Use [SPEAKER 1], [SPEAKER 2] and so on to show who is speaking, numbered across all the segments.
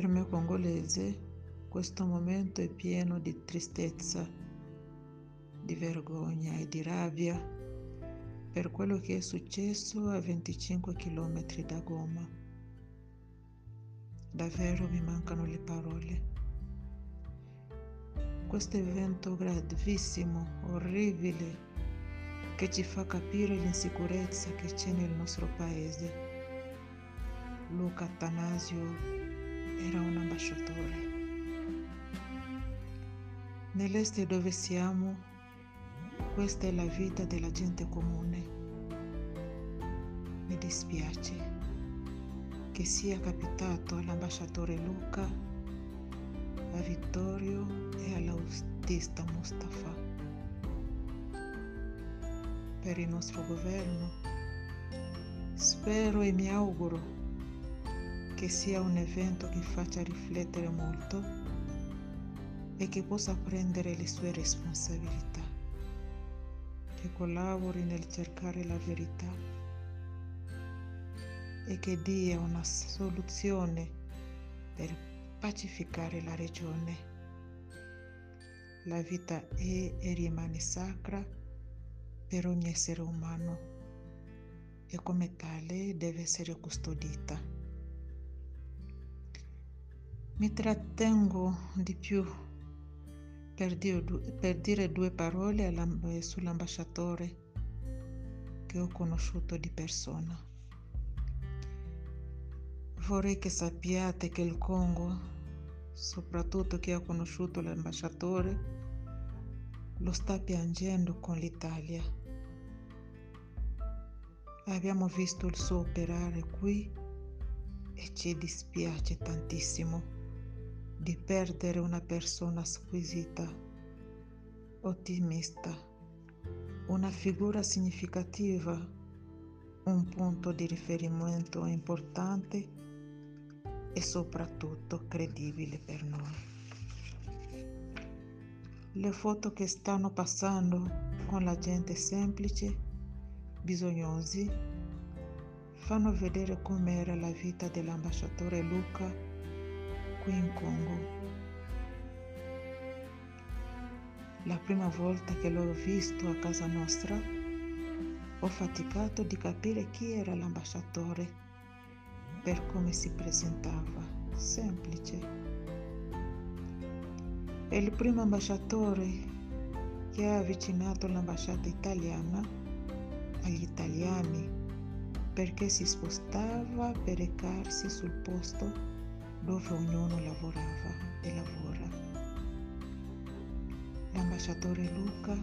[SPEAKER 1] Per me congolese questo momento è pieno di tristezza, di vergogna e di rabbia per quello che è successo a 25 km da Goma. Davvero mi mancano le parole. Questo evento gravissimo, orribile, che ci fa capire l'insicurezza che c'è nel nostro paese. Luca Atanasio era un ambasciatore. Nell'est dove siamo, questa è la vita della gente comune. Mi dispiace che sia capitato all'ambasciatore Luca, a Vittorio e all'autista Mustafa. Per il nostro governo spero e mi auguro che sia un evento che faccia riflettere molto e che possa prendere le sue responsabilità, che collabori nel cercare la verità e che dia una soluzione per pacificare la regione. La vita è e rimane sacra per ogni essere umano e come tale deve essere custodita. Mi trattengo di più per dire, per dire due parole eh, sull'ambasciatore che ho conosciuto di persona. Vorrei che sappiate che il Congo, soprattutto chi ha conosciuto l'ambasciatore, lo sta piangendo con l'Italia. Abbiamo visto il suo operare qui e ci dispiace tantissimo di perdere una persona squisita, ottimista, una figura significativa, un punto di riferimento importante e soprattutto credibile per noi. Le foto che stanno passando con la gente semplice, bisognosi, fanno vedere com'era la vita dell'ambasciatore Luca qui in Congo. La prima volta che l'ho visto a casa nostra, ho faticato di capire chi era l'ambasciatore per come si presentava, semplice. È il primo ambasciatore che ha avvicinato l'ambasciata italiana agli italiani perché si spostava per recarsi sul posto dove ognuno lavorava e lavora. L'ambasciatore Luca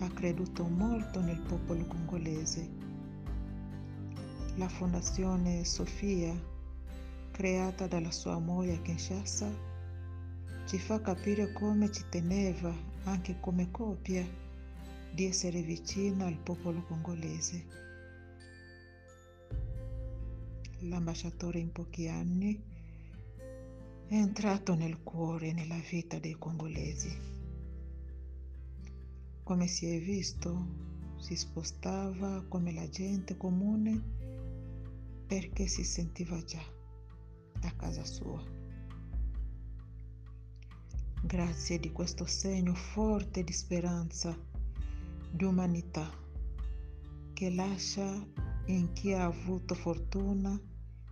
[SPEAKER 1] ha creduto molto nel popolo congolese. La fondazione Sofia, creata dalla sua moglie a Kinshasa, ci fa capire come ci teneva, anche come coppia, di essere vicina al popolo congolese. L'ambasciatore in pochi anni è entrato nel cuore e nella vita dei congolesi. Come si è visto, si spostava come la gente comune perché si sentiva già a casa sua. Grazie di questo segno forte di speranza, di umanità, che lascia in chi ha avuto fortuna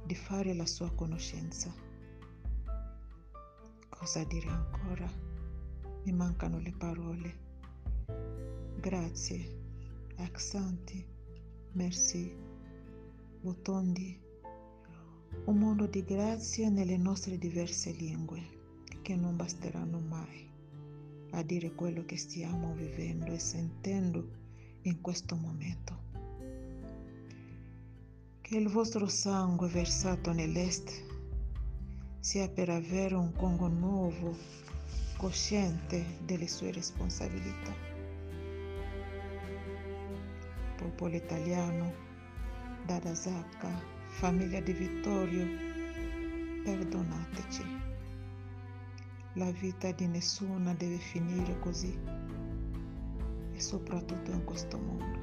[SPEAKER 1] di fare la sua conoscenza. Cosa dire ancora? Mi mancano le parole. Grazie, accenti, merci, botondi. Un mondo di grazie nelle nostre diverse lingue che non basteranno mai a dire quello che stiamo vivendo e sentendo in questo momento. Che il vostro sangue versato nell'est sia per avere un Congo nuovo, cosciente delle sue responsabilità. Popolo italiano, Dada Zacca, famiglia di Vittorio, perdonateci. La vita di nessuna deve finire così e soprattutto in questo mondo.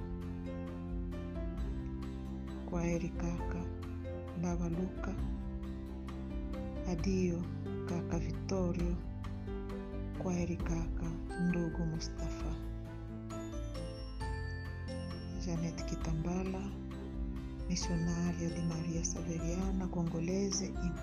[SPEAKER 1] Qua Ericaka, Bava Luca, Adio kaka Vittorio. Kwaheri kaka ndugu Mustafa. Janet Kitambala, misionaria di Maria Saveriana, congolese in.